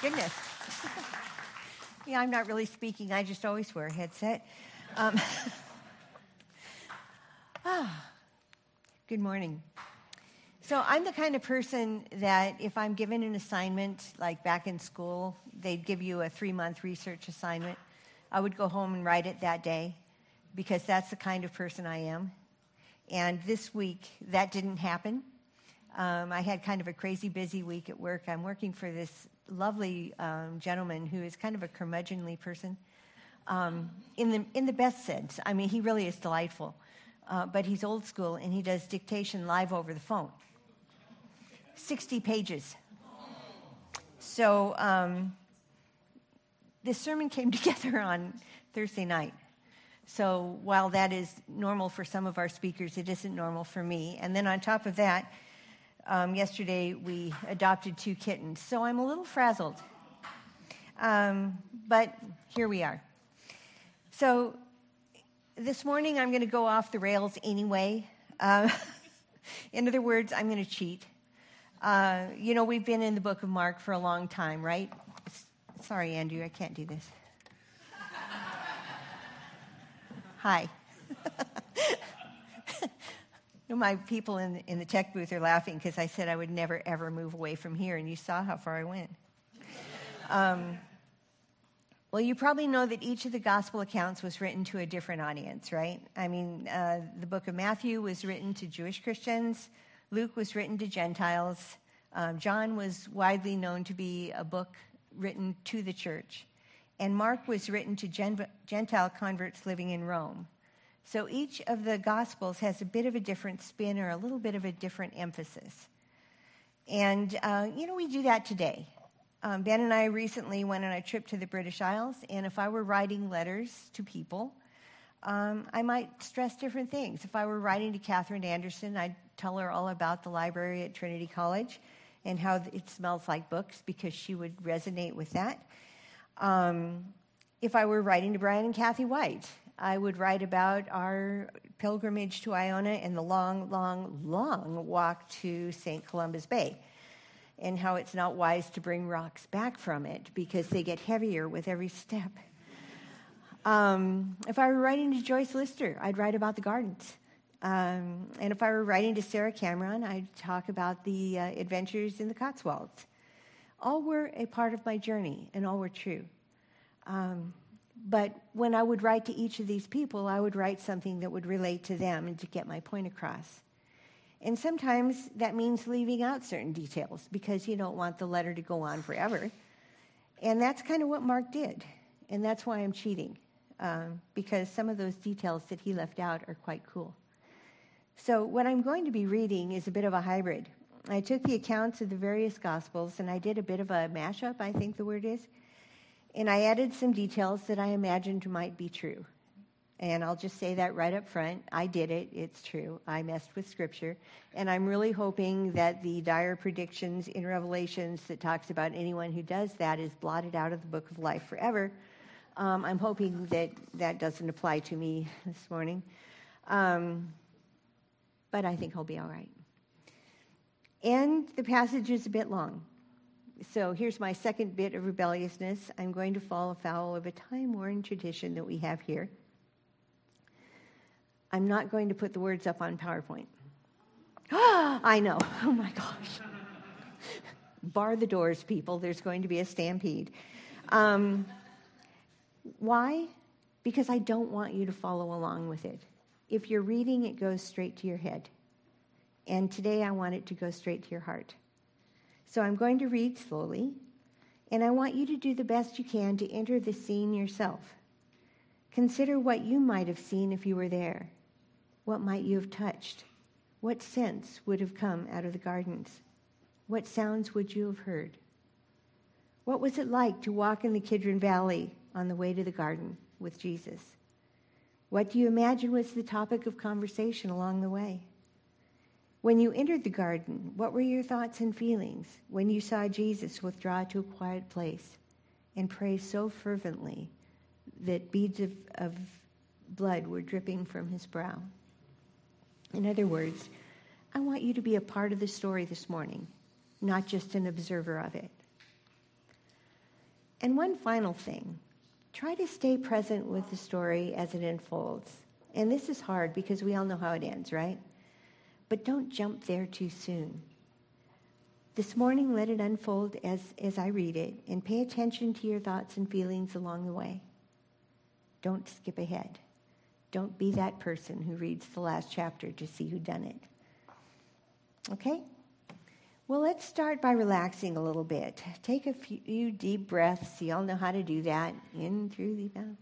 Goodness. yeah, I'm not really speaking. I just always wear a headset. Um, ah, good morning. So, I'm the kind of person that if I'm given an assignment, like back in school, they'd give you a three month research assignment, I would go home and write it that day because that's the kind of person I am. And this week, that didn't happen. Um, I had kind of a crazy busy week at work. I'm working for this lovely um, gentleman who is kind of a curmudgeonly person um, in, the, in the best sense. I mean, he really is delightful. Uh, but he's old school and he does dictation live over the phone 60 pages. So um, this sermon came together on Thursday night. So while that is normal for some of our speakers, it isn't normal for me. And then on top of that, um, yesterday we adopted two kittens. So I'm a little frazzled. Um, but here we are. So this morning I'm going to go off the rails anyway. Uh, in other words, I'm going to cheat. Uh, you know, we've been in the book of Mark for a long time, right? Sorry, Andrew, I can't do this. Hi. my people in, in the tech booth are laughing because I said I would never, ever move away from here, and you saw how far I went. Um, well, you probably know that each of the gospel accounts was written to a different audience, right? I mean, uh, the book of Matthew was written to Jewish Christians, Luke was written to Gentiles, um, John was widely known to be a book written to the church and Mark was written to Gentile converts living in Rome. So each of the Gospels has a bit of a different spin or a little bit of a different emphasis. And, uh, you know, we do that today. Um, ben and I recently went on a trip to the British Isles, and if I were writing letters to people, um, I might stress different things. If I were writing to Catherine Anderson, I'd tell her all about the library at Trinity College and how it smells like books because she would resonate with that. Um, if I were writing to Brian and Kathy White, I would write about our pilgrimage to Iona and the long, long, long walk to St. Columba's Bay, and how it's not wise to bring rocks back from it because they get heavier with every step. Um, if I were writing to Joyce Lister, I'd write about the gardens. Um, and if I were writing to Sarah Cameron, I'd talk about the uh, adventures in the Cotswolds all were a part of my journey and all were true. Um, but when I would write to each of these people, I would write something that would relate to them and to get my point across. And sometimes that means leaving out certain details because you don't want the letter to go on forever. And that's kind of what Mark did. And that's why I'm cheating, um, because some of those details that he left out are quite cool. So, what I'm going to be reading is a bit of a hybrid. I took the accounts of the various Gospels and I did a bit of a mashup, I think the word is, and I added some details that I imagined might be true. And I'll just say that right up front. I did it. It's true. I messed with Scripture. And I'm really hoping that the dire predictions in Revelations that talks about anyone who does that is blotted out of the book of life forever. Um, I'm hoping that that doesn't apply to me this morning. Um, but I think I'll be all right. And the passage is a bit long. So here's my second bit of rebelliousness. I'm going to fall afoul of a time worn tradition that we have here. I'm not going to put the words up on PowerPoint. I know. Oh my gosh. Bar the doors, people. There's going to be a stampede. Um, why? Because I don't want you to follow along with it. If you're reading, it goes straight to your head. And today I want it to go straight to your heart. So I'm going to read slowly, and I want you to do the best you can to enter the scene yourself. Consider what you might have seen if you were there. What might you have touched? What scents would have come out of the gardens? What sounds would you have heard? What was it like to walk in the Kidron Valley on the way to the garden with Jesus? What do you imagine was the topic of conversation along the way? When you entered the garden, what were your thoughts and feelings when you saw Jesus withdraw to a quiet place and pray so fervently that beads of, of blood were dripping from his brow? In other words, I want you to be a part of the story this morning, not just an observer of it. And one final thing try to stay present with the story as it unfolds. And this is hard because we all know how it ends, right? But don't jump there too soon. This morning, let it unfold as, as I read it and pay attention to your thoughts and feelings along the way. Don't skip ahead. Don't be that person who reads the last chapter to see who done it. Okay? Well, let's start by relaxing a little bit. Take a few deep breaths. You all know how to do that. In through the mouth.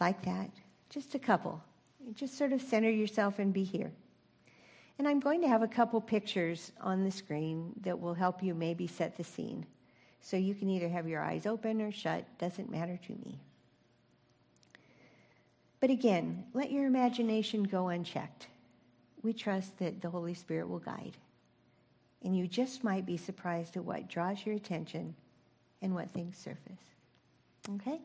Like that. Just a couple. Just sort of center yourself and be here. And I'm going to have a couple pictures on the screen that will help you maybe set the scene. So you can either have your eyes open or shut, doesn't matter to me. But again, let your imagination go unchecked. We trust that the Holy Spirit will guide. And you just might be surprised at what draws your attention and what things surface. Okay?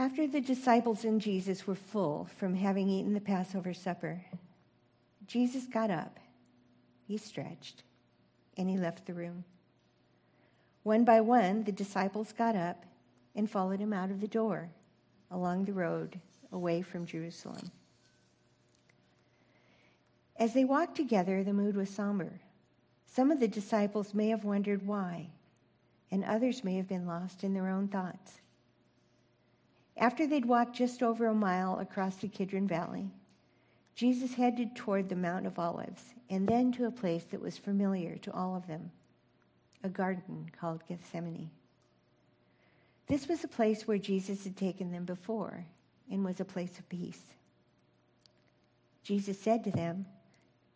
After the disciples and Jesus were full from having eaten the Passover supper, Jesus got up, he stretched, and he left the room. One by one, the disciples got up and followed him out of the door along the road away from Jerusalem. As they walked together, the mood was somber. Some of the disciples may have wondered why, and others may have been lost in their own thoughts. After they'd walked just over a mile across the Kidron Valley, Jesus headed toward the Mount of Olives and then to a place that was familiar to all of them a garden called Gethsemane. This was a place where Jesus had taken them before and was a place of peace. Jesus said to them,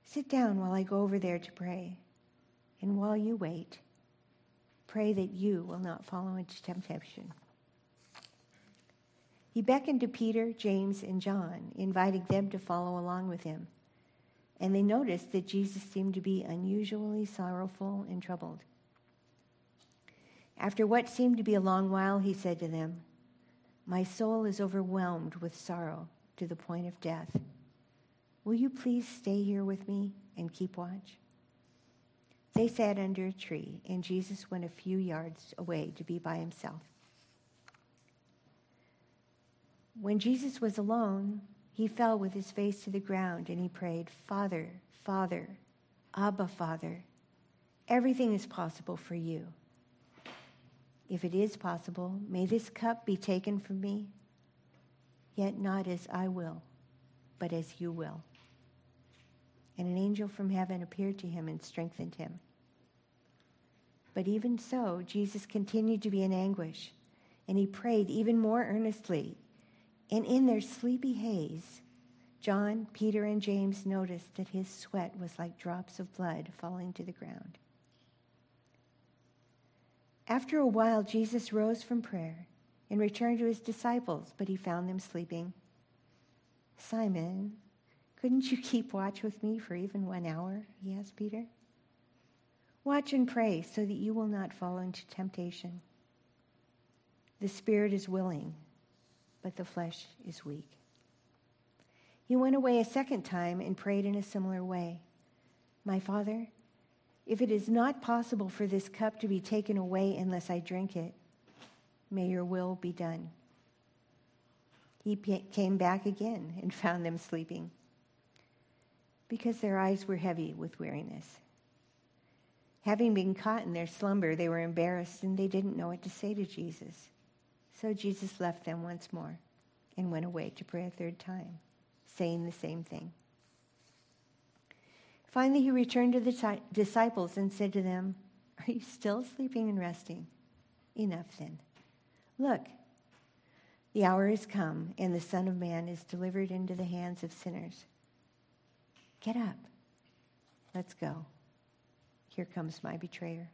Sit down while I go over there to pray, and while you wait, pray that you will not fall into temptation. He beckoned to Peter, James, and John, inviting them to follow along with him. And they noticed that Jesus seemed to be unusually sorrowful and troubled. After what seemed to be a long while, he said to them, My soul is overwhelmed with sorrow to the point of death. Will you please stay here with me and keep watch? They sat under a tree, and Jesus went a few yards away to be by himself. When Jesus was alone, he fell with his face to the ground and he prayed, Father, Father, Abba, Father, everything is possible for you. If it is possible, may this cup be taken from me, yet not as I will, but as you will. And an angel from heaven appeared to him and strengthened him. But even so, Jesus continued to be in anguish, and he prayed even more earnestly and in their sleepy haze, John, Peter, and James noticed that his sweat was like drops of blood falling to the ground. After a while, Jesus rose from prayer and returned to his disciples, but he found them sleeping. Simon, couldn't you keep watch with me for even one hour? He asked Peter. Watch and pray so that you will not fall into temptation. The spirit is willing, but the flesh is weak. He went away a second time and prayed in a similar way My Father, if it is not possible for this cup to be taken away unless I drink it, may your will be done. He came back again and found them sleeping because their eyes were heavy with weariness. Having been caught in their slumber, they were embarrassed and they didn't know what to say to Jesus. So Jesus left them once more and went away to pray a third time, saying the same thing. Finally, he returned to the disciples and said to them, Are you still sleeping and resting? Enough then. Look, the hour has come, and the Son of Man is delivered into the hands of sinners. Get up. Let's go. Here comes my betrayer.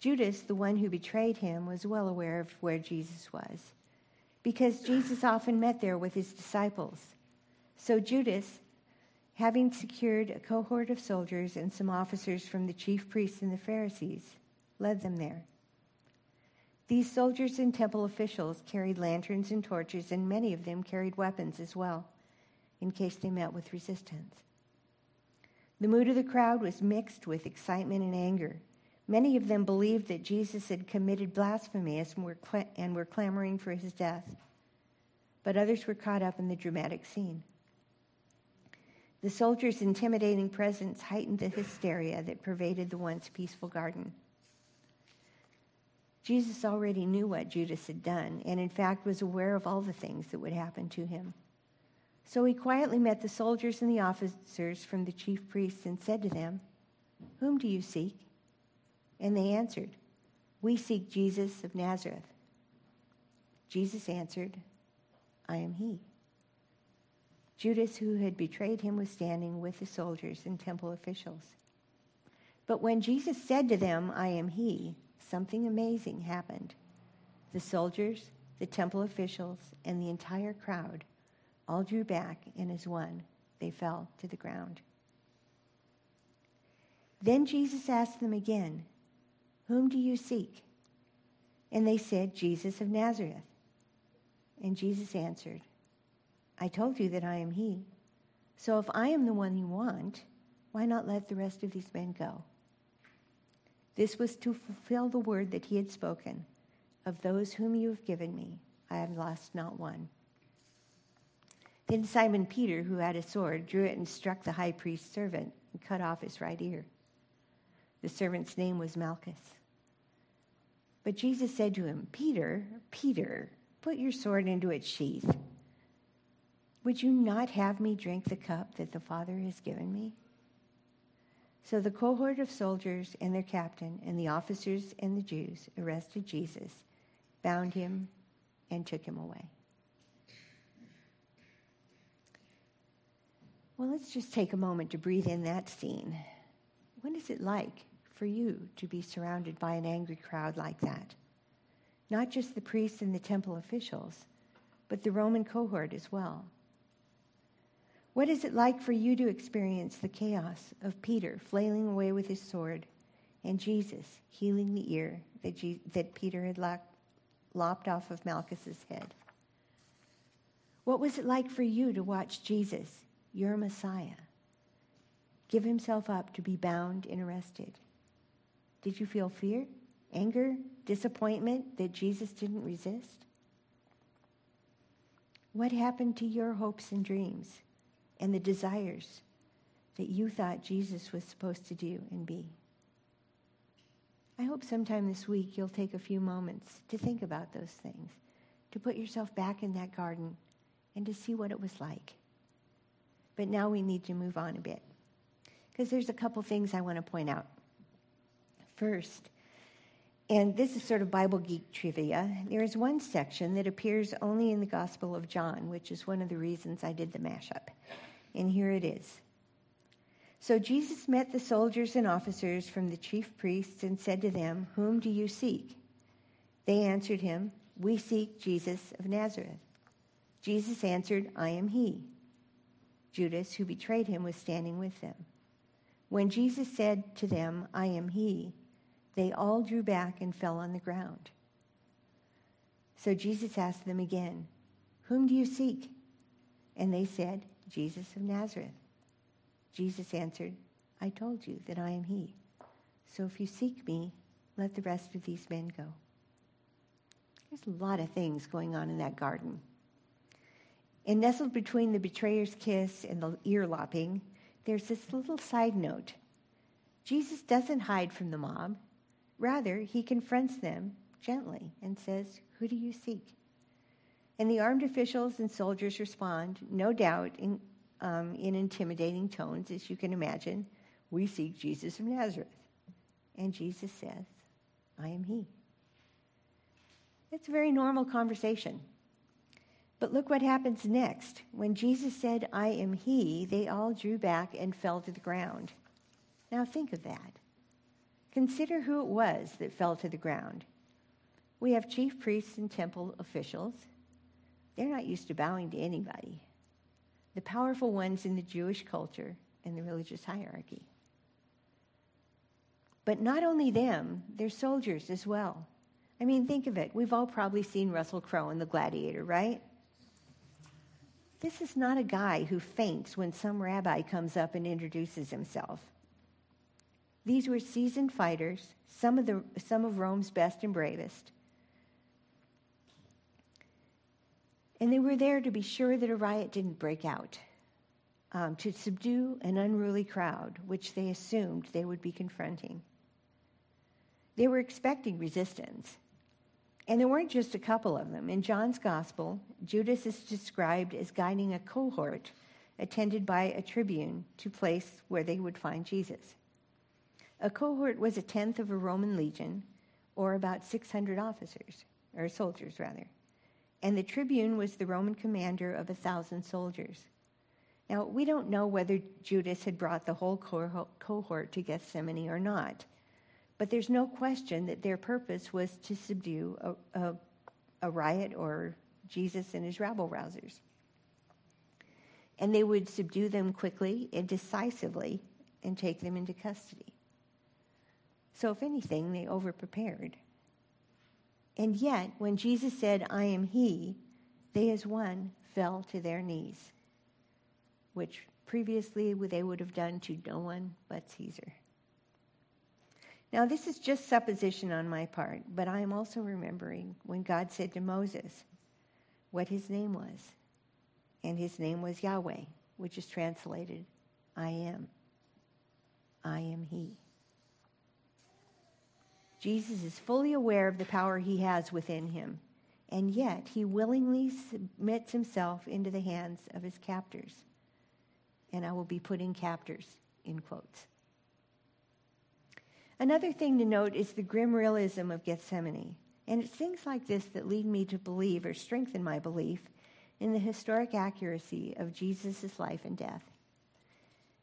Judas, the one who betrayed him, was well aware of where Jesus was because Jesus often met there with his disciples. So Judas, having secured a cohort of soldiers and some officers from the chief priests and the Pharisees, led them there. These soldiers and temple officials carried lanterns and torches, and many of them carried weapons as well, in case they met with resistance. The mood of the crowd was mixed with excitement and anger. Many of them believed that Jesus had committed blasphemy and were, clamoring for his death. But others were caught up in the dramatic scene. The soldiers' intimidating presence heightened the hysteria that pervaded the once peaceful garden. Jesus already knew what Judas had done, and in fact was aware of all the things that would happen to him. So he quietly met the soldiers and the officers from the chief priests and said to them, Whom do you seek? And they answered, We seek Jesus of Nazareth. Jesus answered, I am he. Judas, who had betrayed him, was standing with the soldiers and temple officials. But when Jesus said to them, I am he, something amazing happened. The soldiers, the temple officials, and the entire crowd all drew back, and as one, they fell to the ground. Then Jesus asked them again, Whom do you seek? And they said, Jesus of Nazareth. And Jesus answered, I told you that I am he. So if I am the one you want, why not let the rest of these men go? This was to fulfill the word that he had spoken Of those whom you have given me, I have lost not one. Then Simon Peter, who had a sword, drew it and struck the high priest's servant and cut off his right ear. The servant's name was Malchus. But Jesus said to him, Peter, Peter, put your sword into its sheath. Would you not have me drink the cup that the Father has given me? So the cohort of soldiers and their captain and the officers and the Jews arrested Jesus, bound him, and took him away. Well, let's just take a moment to breathe in that scene. What is it like for you to be surrounded by an angry crowd like that? Not just the priests and the temple officials, but the Roman cohort as well. What is it like for you to experience the chaos of Peter flailing away with his sword and Jesus healing the ear that, Je- that Peter had lopped off of Malchus's head? What was it like for you to watch Jesus your Messiah, give himself up to be bound and arrested? Did you feel fear, anger, disappointment that Jesus didn't resist? What happened to your hopes and dreams and the desires that you thought Jesus was supposed to do and be? I hope sometime this week you'll take a few moments to think about those things, to put yourself back in that garden and to see what it was like. But now we need to move on a bit because there's a couple things I want to point out. First, and this is sort of Bible geek trivia, there is one section that appears only in the Gospel of John, which is one of the reasons I did the mashup. And here it is. So Jesus met the soldiers and officers from the chief priests and said to them, Whom do you seek? They answered him, We seek Jesus of Nazareth. Jesus answered, I am he. Judas, who betrayed him, was standing with them. When Jesus said to them, I am he, they all drew back and fell on the ground. So Jesus asked them again, Whom do you seek? And they said, Jesus of Nazareth. Jesus answered, I told you that I am he. So if you seek me, let the rest of these men go. There's a lot of things going on in that garden. And nestled between the betrayer's kiss and the ear lopping, there's this little side note. Jesus doesn't hide from the mob. Rather, he confronts them gently and says, Who do you seek? And the armed officials and soldiers respond, no doubt, in, um, in intimidating tones, as you can imagine, We seek Jesus of Nazareth. And Jesus says, I am he. It's a very normal conversation. But look what happens next. When Jesus said, I am he, they all drew back and fell to the ground. Now think of that. Consider who it was that fell to the ground. We have chief priests and temple officials. They're not used to bowing to anybody. The powerful ones in the Jewish culture and the religious hierarchy. But not only them, they're soldiers as well. I mean, think of it. We've all probably seen Russell Crowe in The Gladiator, right? This is not a guy who faints when some rabbi comes up and introduces himself. These were seasoned fighters, some of, the, some of Rome's best and bravest. And they were there to be sure that a riot didn't break out, um, to subdue an unruly crowd, which they assumed they would be confronting. They were expecting resistance. And there weren't just a couple of them. In John's gospel, Judas is described as guiding a cohort attended by a tribune to place where they would find Jesus. A cohort was a tenth of a Roman legion, or about 600 officers, or soldiers rather. And the tribune was the Roman commander of a thousand soldiers. Now, we don't know whether Judas had brought the whole cohort to Gethsemane or not, but there's no question that their purpose was to subdue a, a, a riot or Jesus and his rabble rousers. And they would subdue them quickly and decisively and take them into custody. So, if anything, they overprepared. And yet, when Jesus said, I am He, they as one fell to their knees, which previously they would have done to no one but Caesar. Now, this is just supposition on my part, but I am also remembering when God said to Moses what his name was. And his name was Yahweh, which is translated, I am. I am He. Jesus is fully aware of the power he has within him, and yet he willingly submits himself into the hands of his captors. And I will be putting captors in quotes. Another thing to note is the grim realism of Gethsemane. And it's things like this that lead me to believe or strengthen my belief in the historic accuracy of Jesus' life and death.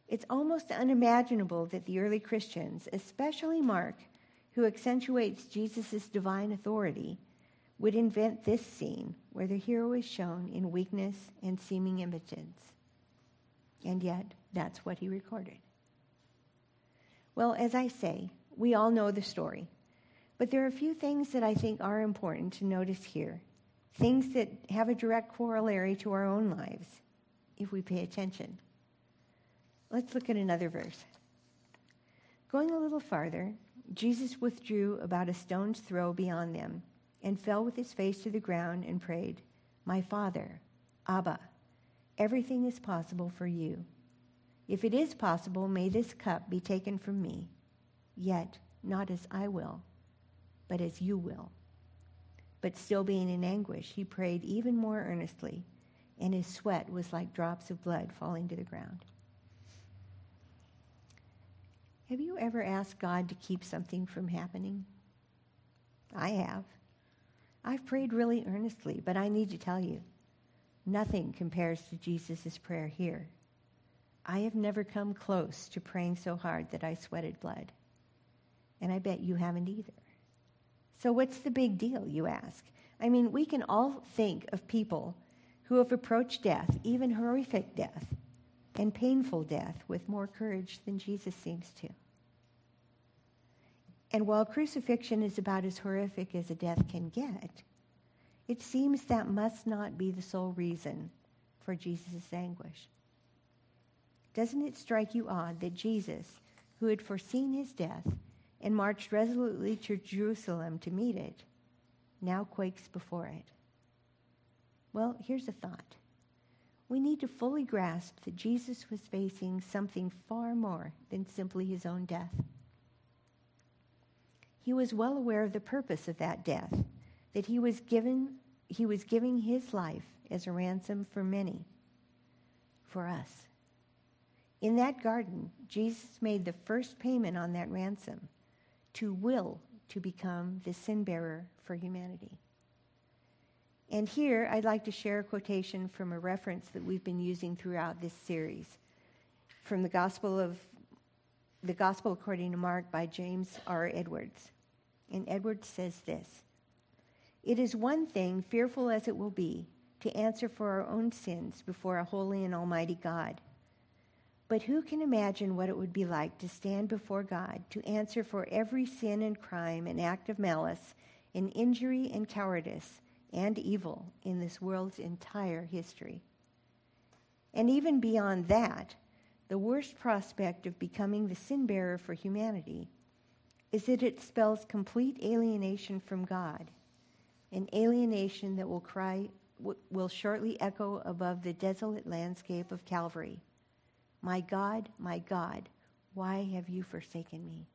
It's almost unimaginable that the early Christians, especially Mark, who accentuates Jesus' divine authority, would invent this scene where the hero is shown in weakness and seeming impotence. And yet, that's what he recorded. Well, as I say, we all know the story, but there are a few things that I think are important to notice here, things that have a direct corollary to our own lives if we pay attention. Let's look at another verse. Going a little farther, Jesus withdrew about a stone's throw beyond them and fell with his face to the ground and prayed, My Father, Abba, everything is possible for you. If it is possible, may this cup be taken from me, yet not as I will, but as you will. But still being in anguish, he prayed even more earnestly, and his sweat was like drops of blood falling to the ground. Have you ever asked God to keep something from happening? I have. I've prayed really earnestly, but I need to tell you, nothing compares to Jesus' prayer here. I have never come close to praying so hard that I sweated blood. And I bet you haven't either. So, what's the big deal, you ask? I mean, we can all think of people who have approached death, even horrific death, and painful death with more courage than Jesus seems to. And while crucifixion is about as horrific as a death can get, it seems that must not be the sole reason for Jesus' anguish. Doesn't it strike you odd that Jesus, who had foreseen his death and marched resolutely to Jerusalem to meet it, now quakes before it? Well, here's a thought we need to fully grasp that Jesus was facing something far more than simply his own death. He was well aware of the purpose of that death, that he was given he was giving his life as a ransom for many, for us. In that garden, Jesus made the first payment on that ransom to will to become the sin bearer for humanity. And here I'd like to share a quotation from a reference that we've been using throughout this series from the Gospel of the Gospel according to Mark by James R. Edwards. And Edwards says this It is one thing, fearful as it will be, to answer for our own sins before a holy and almighty God. But who can imagine what it would be like to stand before God to answer for every sin and crime and act of malice and injury and cowardice? And evil in this world's entire history. And even beyond that, the worst prospect of becoming the sin bearer for humanity is that it spells complete alienation from God, an alienation that will cry will shortly echo above the desolate landscape of Calvary. My God, my God, why have you forsaken me?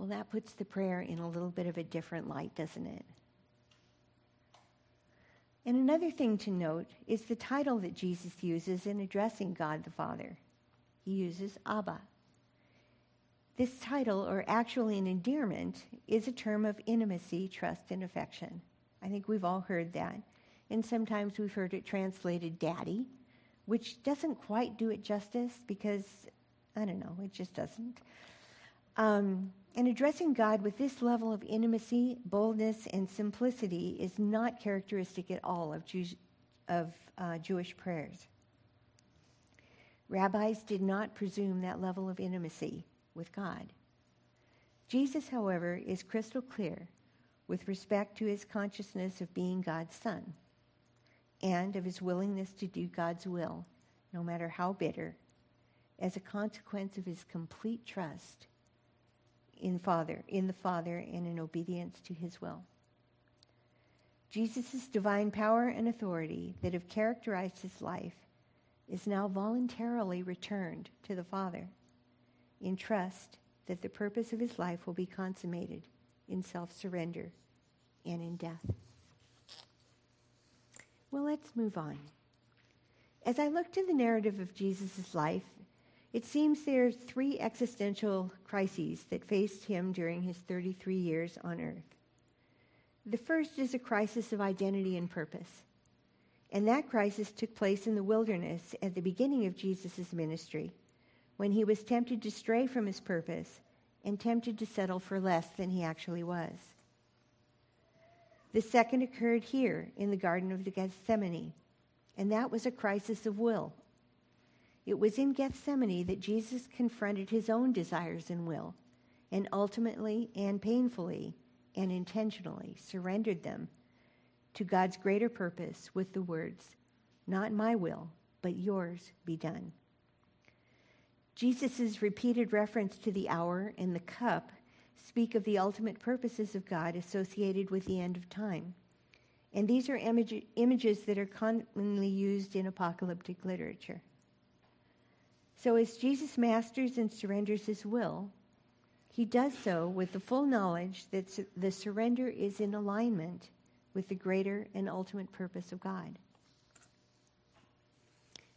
Well, that puts the prayer in a little bit of a different light, doesn't it? And another thing to note is the title that Jesus uses in addressing God the Father. He uses Abba. This title, or actually an endearment, is a term of intimacy, trust, and affection. I think we've all heard that. And sometimes we've heard it translated daddy, which doesn't quite do it justice because, I don't know, it just doesn't. Um, and addressing God with this level of intimacy, boldness, and simplicity is not characteristic at all of, Jew- of uh, Jewish prayers. Rabbis did not presume that level of intimacy with God. Jesus, however, is crystal clear with respect to his consciousness of being God's Son and of his willingness to do God's will, no matter how bitter, as a consequence of his complete trust in Father, in the Father, and in obedience to his will. Jesus' divine power and authority that have characterized his life is now voluntarily returned to the Father in trust that the purpose of his life will be consummated in self surrender and in death. Well, let's move on. As I look to the narrative of Jesus' life, it seems there are three existential crises that faced him during his 33 years on earth. The first is a crisis of identity and purpose. And that crisis took place in the wilderness at the beginning of Jesus' ministry, when he was tempted to stray from his purpose and tempted to settle for less than he actually was. The second occurred here in the Garden of the Gethsemane, and that was a crisis of will. It was in Gethsemane that Jesus confronted his own desires and will, and ultimately and painfully and intentionally surrendered them to God's greater purpose with the words, Not my will, but yours be done. Jesus' repeated reference to the hour and the cup speak of the ultimate purposes of God associated with the end of time. And these are image, images that are commonly used in apocalyptic literature. So, as Jesus masters and surrenders his will, he does so with the full knowledge that the surrender is in alignment with the greater and ultimate purpose of God.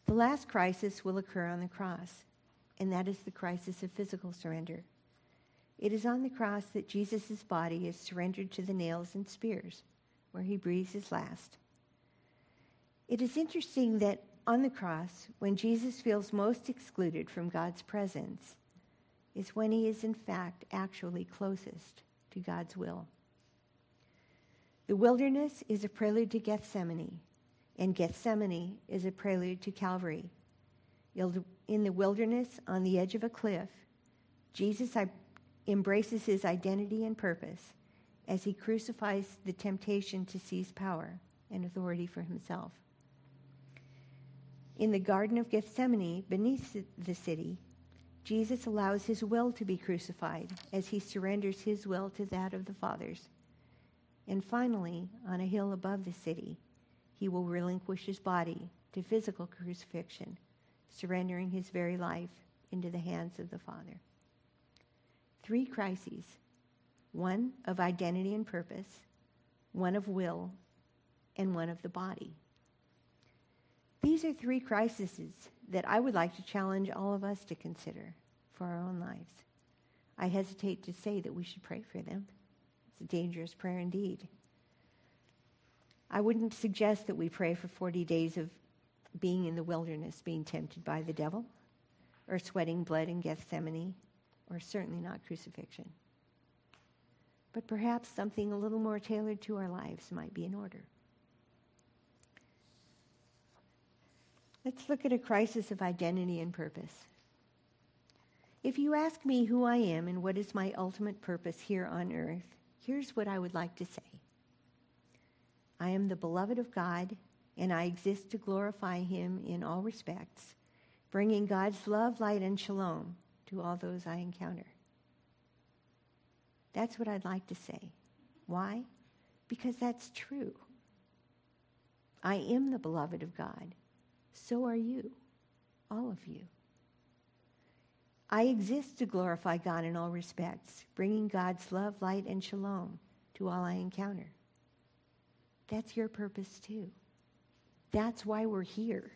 The last crisis will occur on the cross, and that is the crisis of physical surrender. It is on the cross that Jesus' body is surrendered to the nails and spears, where he breathes his last. It is interesting that on the cross, when Jesus feels most excluded from God's presence, is when he is in fact actually closest to God's will. The wilderness is a prelude to Gethsemane, and Gethsemane is a prelude to Calvary. In the wilderness, on the edge of a cliff, Jesus embraces his identity and purpose as he crucifies the temptation to seize power and authority for himself. In the Garden of Gethsemane, beneath the city, Jesus allows his will to be crucified as he surrenders his will to that of the Father's. And finally, on a hill above the city, he will relinquish his body to physical crucifixion, surrendering his very life into the hands of the Father three crises one of identity and purpose, one of will, and one of the body. These are three crises that I would like to challenge all of us to consider for our own lives. I hesitate to say that we should pray for them. It's a dangerous prayer indeed. I wouldn't suggest that we pray for 40 days of being in the wilderness, being tempted by the devil, or sweating blood in Gethsemane, or certainly not crucifixion. But perhaps something a little more tailored to our lives might be in order. Let's look at a crisis of identity and purpose. If you ask me who I am and what is my ultimate purpose here on earth, here's what I would like to say I am the beloved of God and I exist to glorify him in all respects, bringing God's love, light, and shalom to all those I encounter. That's what I'd like to say. Why? Because that's true. I am the beloved of God. So are you, all of you. I exist to glorify God in all respects, bringing God's love, light, and shalom to all I encounter. That's your purpose too. That's why we're here.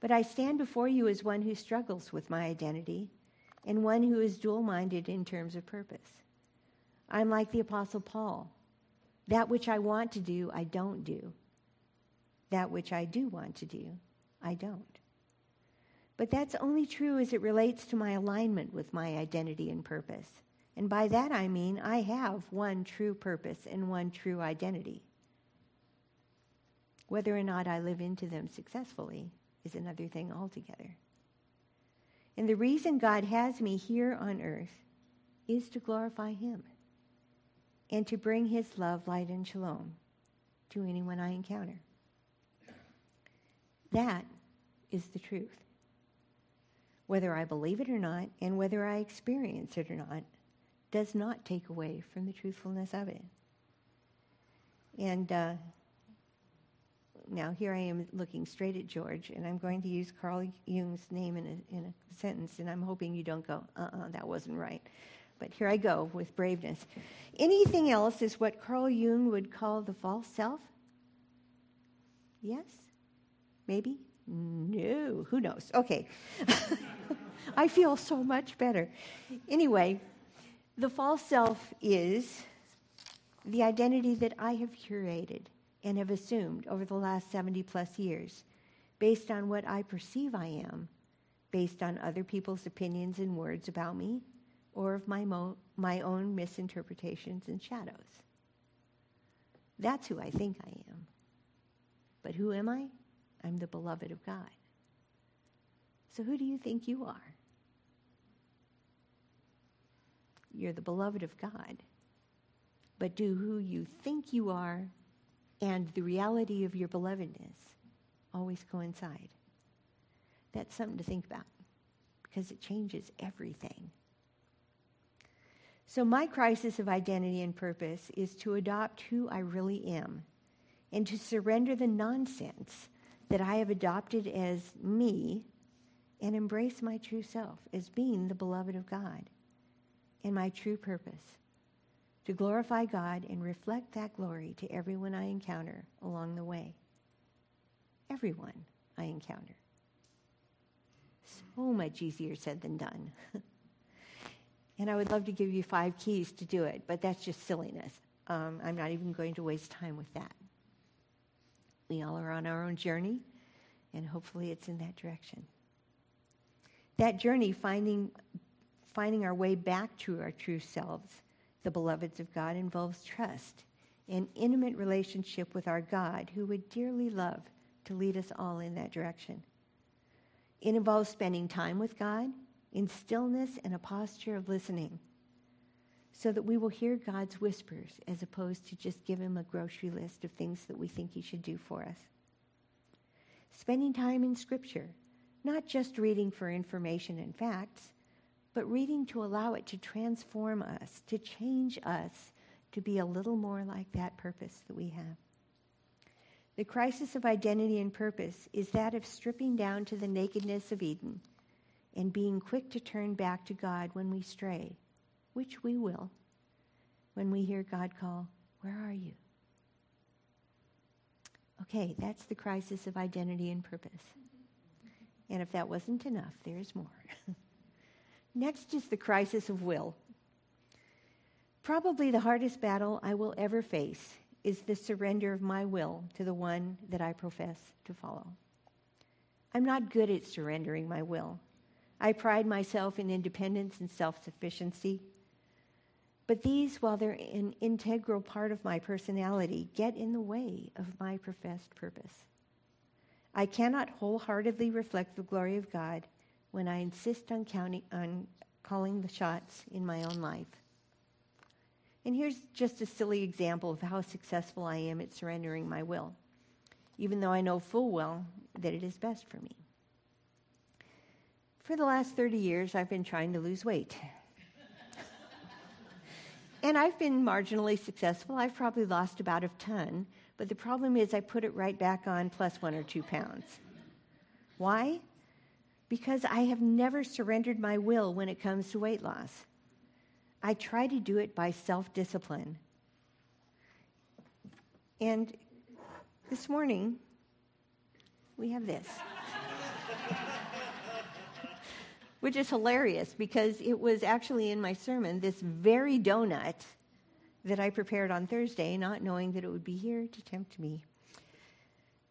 But I stand before you as one who struggles with my identity and one who is dual minded in terms of purpose. I'm like the Apostle Paul. That which I want to do, I don't do. That which I do want to do, I don't. But that's only true as it relates to my alignment with my identity and purpose. And by that I mean I have one true purpose and one true identity. Whether or not I live into them successfully is another thing altogether. And the reason God has me here on earth is to glorify Him and to bring His love, light, and shalom to anyone I encounter. That is the truth. Whether I believe it or not, and whether I experience it or not, does not take away from the truthfulness of it. And uh, now here I am looking straight at George, and I'm going to use Carl Jung's name in a, in a sentence, and I'm hoping you don't go, uh uh-uh, uh that wasn't right. But here I go with braveness. Anything else is what Carl Jung would call the false self? Yes? Maybe? No. Who knows? Okay. I feel so much better. Anyway, the false self is the identity that I have curated and have assumed over the last 70 plus years based on what I perceive I am, based on other people's opinions and words about me, or of my, mo- my own misinterpretations and shadows. That's who I think I am. But who am I? I'm the beloved of God. So who do you think you are? You're the beloved of God. But do who you think you are and the reality of your belovedness always coincide? That's something to think about because it changes everything. So, my crisis of identity and purpose is to adopt who I really am and to surrender the nonsense that I have adopted as me and embrace my true self as being the beloved of God and my true purpose to glorify God and reflect that glory to everyone I encounter along the way. Everyone I encounter. So much easier said than done. and I would love to give you five keys to do it, but that's just silliness. Um, I'm not even going to waste time with that. We all are on our own journey, and hopefully it's in that direction. That journey, finding, finding our way back to our true selves, the beloveds of God, involves trust, an intimate relationship with our God who would dearly love to lead us all in that direction. It involves spending time with God in stillness and a posture of listening so that we will hear God's whispers as opposed to just give him a grocery list of things that we think he should do for us. Spending time in Scripture, not just reading for information and facts, but reading to allow it to transform us, to change us, to be a little more like that purpose that we have. The crisis of identity and purpose is that of stripping down to the nakedness of Eden and being quick to turn back to God when we stray which we will, when we hear God call, Where are you? Okay, that's the crisis of identity and purpose. And if that wasn't enough, there's more. Next is the crisis of will. Probably the hardest battle I will ever face is the surrender of my will to the one that I profess to follow. I'm not good at surrendering my will. I pride myself in independence and self sufficiency. But these, while they're an integral part of my personality, get in the way of my professed purpose. I cannot wholeheartedly reflect the glory of God when I insist on, counting, on calling the shots in my own life. And here's just a silly example of how successful I am at surrendering my will, even though I know full well that it is best for me. For the last 30 years, I've been trying to lose weight. And I've been marginally successful. I've probably lost about a ton, but the problem is I put it right back on plus one or two pounds. Why? Because I have never surrendered my will when it comes to weight loss. I try to do it by self discipline. And this morning, we have this, which is hilarious because it was actually in my sermon, this very donut that I prepared on Thursday, not knowing that it would be here to tempt me.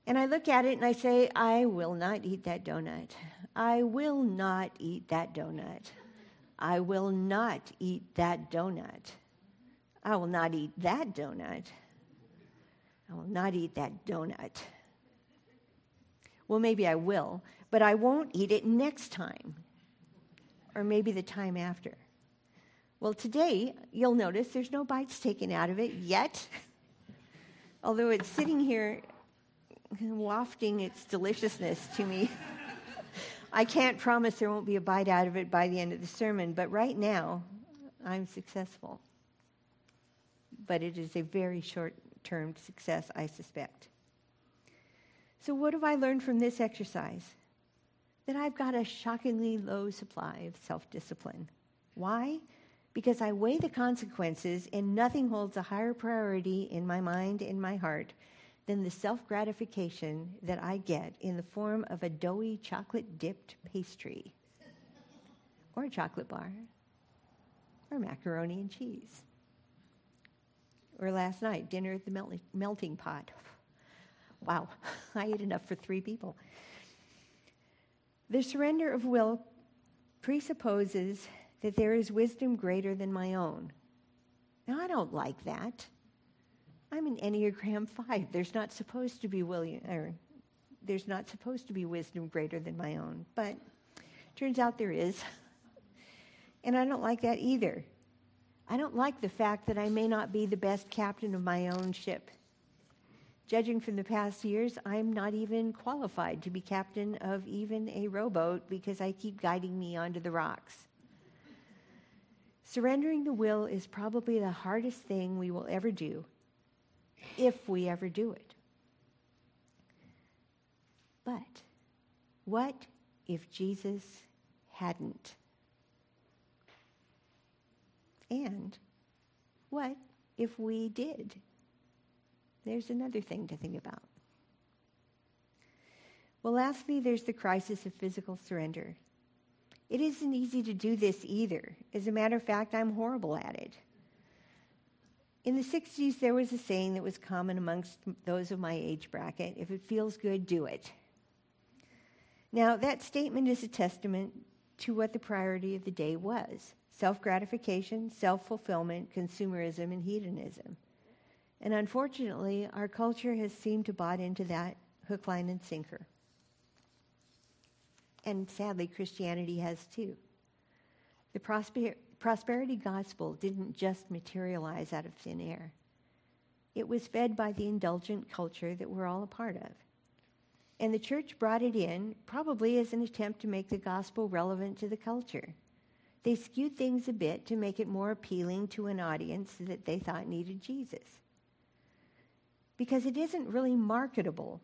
And I look at it and I say, I will not eat that donut. I will not eat that donut. I will not eat that donut. I will not eat that donut. I will not eat that donut. Well, maybe I will, but I won't eat it next time, or maybe the time after. Well, today, you'll notice there's no bites taken out of it yet, although it's sitting here wafting its deliciousness to me. I can't promise there won't be a bite out of it by the end of the sermon, but right now, I'm successful. But it is a very short term success, I suspect. So, what have I learned from this exercise? That I've got a shockingly low supply of self discipline. Why? Because I weigh the consequences, and nothing holds a higher priority in my mind and my heart than the self gratification that I get in the form of a doughy chocolate dipped pastry, or a chocolate bar, or macaroni and cheese. Or last night, dinner at the melting pot. Wow, I ate enough for three people. The surrender of will presupposes that there is wisdom greater than my own. Now, I don't like that. I'm an Enneagram 5. There's not supposed to be William, or there's not supposed to be wisdom greater than my own, but turns out there is. And I don't like that either. I don't like the fact that I may not be the best captain of my own ship. Judging from the past years, I'm not even qualified to be captain of even a rowboat because I keep guiding me onto the rocks. Surrendering the will is probably the hardest thing we will ever do if we ever do it. But what if Jesus hadn't? And what if we did? There's another thing to think about. Well, lastly, there's the crisis of physical surrender. It isn't easy to do this either. As a matter of fact, I'm horrible at it. In the 60s, there was a saying that was common amongst those of my age bracket if it feels good, do it. Now, that statement is a testament to what the priority of the day was self gratification, self fulfillment, consumerism, and hedonism. And unfortunately, our culture has seemed to bought into that hook, line, and sinker. And sadly, Christianity has too. The prosper- prosperity gospel didn't just materialize out of thin air. It was fed by the indulgent culture that we're all a part of. And the church brought it in probably as an attempt to make the gospel relevant to the culture. They skewed things a bit to make it more appealing to an audience that they thought needed Jesus. Because it isn't really marketable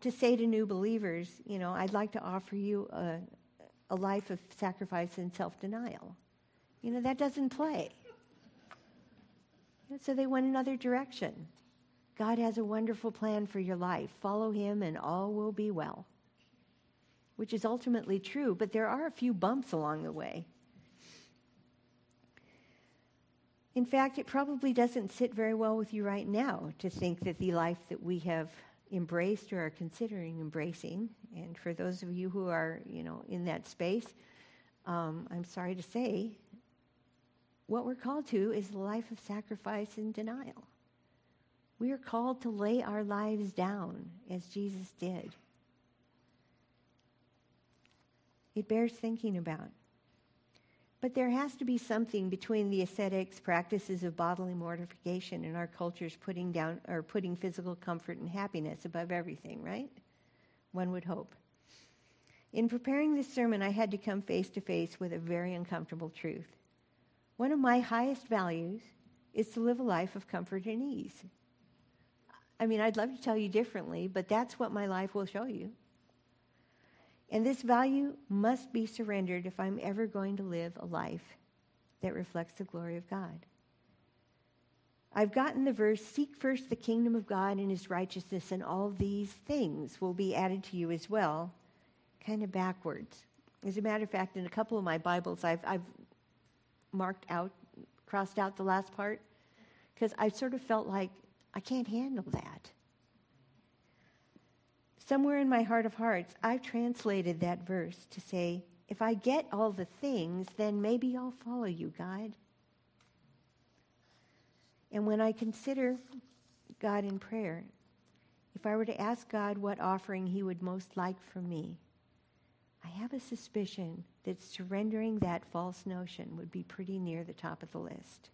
to say to new believers, you know, I'd like to offer you a, a life of sacrifice and self denial. You know, that doesn't play. So they went another direction. God has a wonderful plan for your life. Follow him and all will be well. Which is ultimately true, but there are a few bumps along the way. In fact, it probably doesn't sit very well with you right now to think that the life that we have embraced or are considering embracing, and for those of you who are, you know, in that space, um, I'm sorry to say, what we're called to is a life of sacrifice and denial. We are called to lay our lives down as Jesus did. It bears thinking about. But there has to be something between the ascetics' practices of bodily mortification and our culture's putting down or putting physical comfort and happiness above everything, right? One would hope. In preparing this sermon, I had to come face to face with a very uncomfortable truth. One of my highest values is to live a life of comfort and ease. I mean, I'd love to tell you differently, but that's what my life will show you. And this value must be surrendered if I'm ever going to live a life that reflects the glory of God. I've gotten the verse Seek first the kingdom of God and his righteousness, and all these things will be added to you as well, kind of backwards. As a matter of fact, in a couple of my Bibles, I've, I've marked out, crossed out the last part, because I sort of felt like I can't handle that. Somewhere in my heart of hearts, I've translated that verse to say, if I get all the things, then maybe I'll follow you, God. And when I consider God in prayer, if I were to ask God what offering He would most like from me, I have a suspicion that surrendering that false notion would be pretty near the top of the list.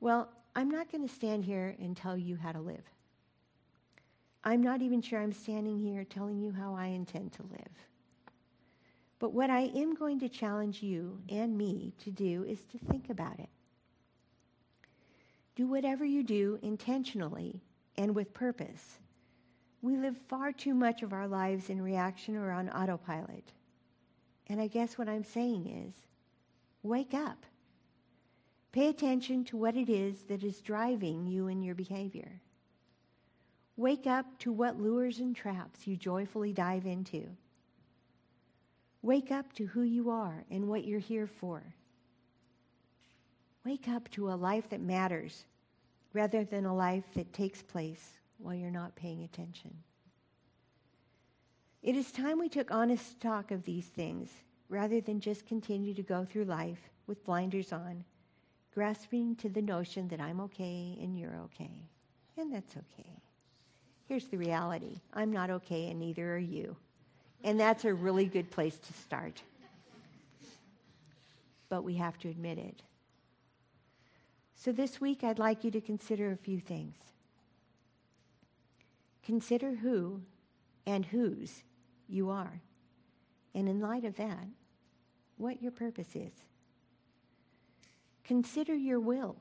Well, I'm not going to stand here and tell you how to live. I'm not even sure I'm standing here telling you how I intend to live. But what I am going to challenge you and me to do is to think about it. Do whatever you do intentionally and with purpose. We live far too much of our lives in reaction or on autopilot. And I guess what I'm saying is wake up. Pay attention to what it is that is driving you in your behavior. Wake up to what lures and traps you joyfully dive into. Wake up to who you are and what you're here for. Wake up to a life that matters rather than a life that takes place while you're not paying attention. It is time we took honest stock of these things rather than just continue to go through life with blinders on, grasping to the notion that I'm okay and you're okay. And that's okay. Here's the reality I'm not okay, and neither are you. And that's a really good place to start. But we have to admit it. So this week, I'd like you to consider a few things. Consider who and whose you are. And in light of that, what your purpose is. Consider your will.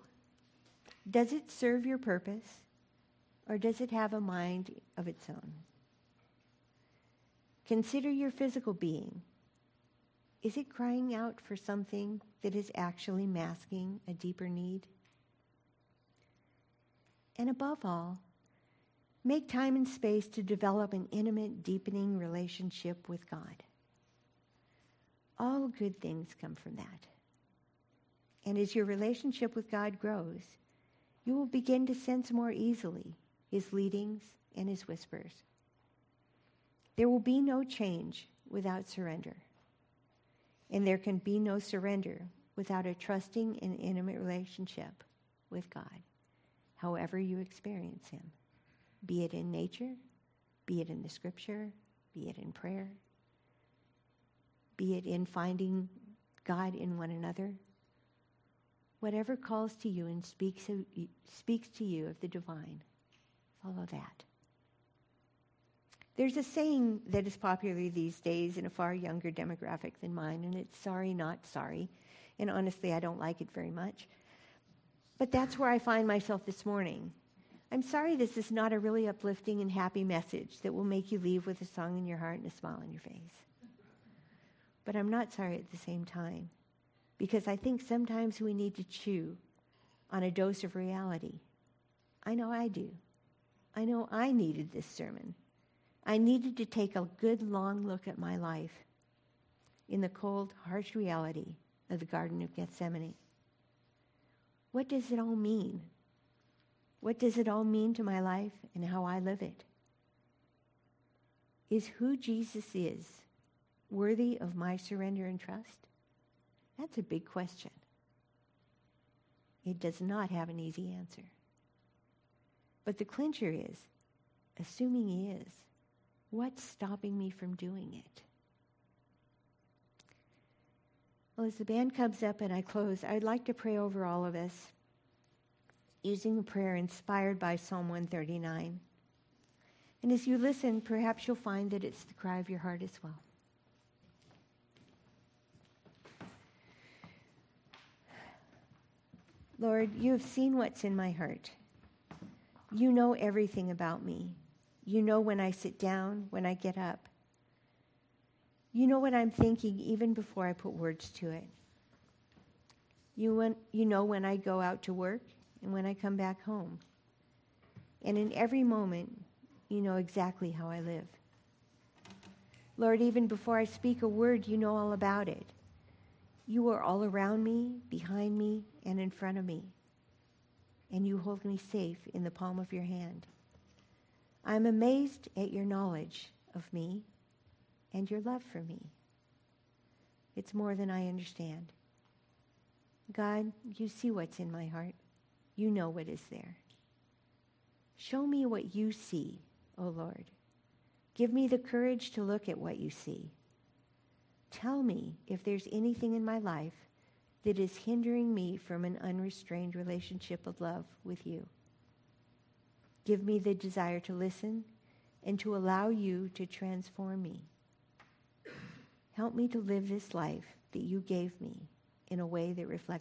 Does it serve your purpose? Or does it have a mind of its own? Consider your physical being. Is it crying out for something that is actually masking a deeper need? And above all, make time and space to develop an intimate, deepening relationship with God. All good things come from that. And as your relationship with God grows, you will begin to sense more easily his leadings, and his whispers. There will be no change without surrender. And there can be no surrender without a trusting and intimate relationship with God, however you experience him, be it in nature, be it in the scripture, be it in prayer, be it in finding God in one another. Whatever calls to you and speaks, speaks to you of the divine, Follow that. There's a saying that is popular these days in a far younger demographic than mine, and it's sorry, not sorry. And honestly, I don't like it very much. But that's where I find myself this morning. I'm sorry this is not a really uplifting and happy message that will make you leave with a song in your heart and a smile on your face. But I'm not sorry at the same time because I think sometimes we need to chew on a dose of reality. I know I do. I know I needed this sermon. I needed to take a good long look at my life in the cold, harsh reality of the Garden of Gethsemane. What does it all mean? What does it all mean to my life and how I live it? Is who Jesus is worthy of my surrender and trust? That's a big question. It does not have an easy answer. But the clincher is, assuming he is, what's stopping me from doing it? Well, as the band comes up and I close, I'd like to pray over all of us using a prayer inspired by Psalm 139. And as you listen, perhaps you'll find that it's the cry of your heart as well. Lord, you have seen what's in my heart. You know everything about me. You know when I sit down, when I get up. You know what I'm thinking even before I put words to it. You, when, you know when I go out to work and when I come back home. And in every moment, you know exactly how I live. Lord, even before I speak a word, you know all about it. You are all around me, behind me, and in front of me. And you hold me safe in the palm of your hand. I'm amazed at your knowledge of me and your love for me. It's more than I understand. God, you see what's in my heart. You know what is there. Show me what you see, O Lord. Give me the courage to look at what you see. Tell me if there's anything in my life that is hindering me from an unrestrained relationship of love with you. Give me the desire to listen and to allow you to transform me. Help me to live this life that you gave me in a way that reflects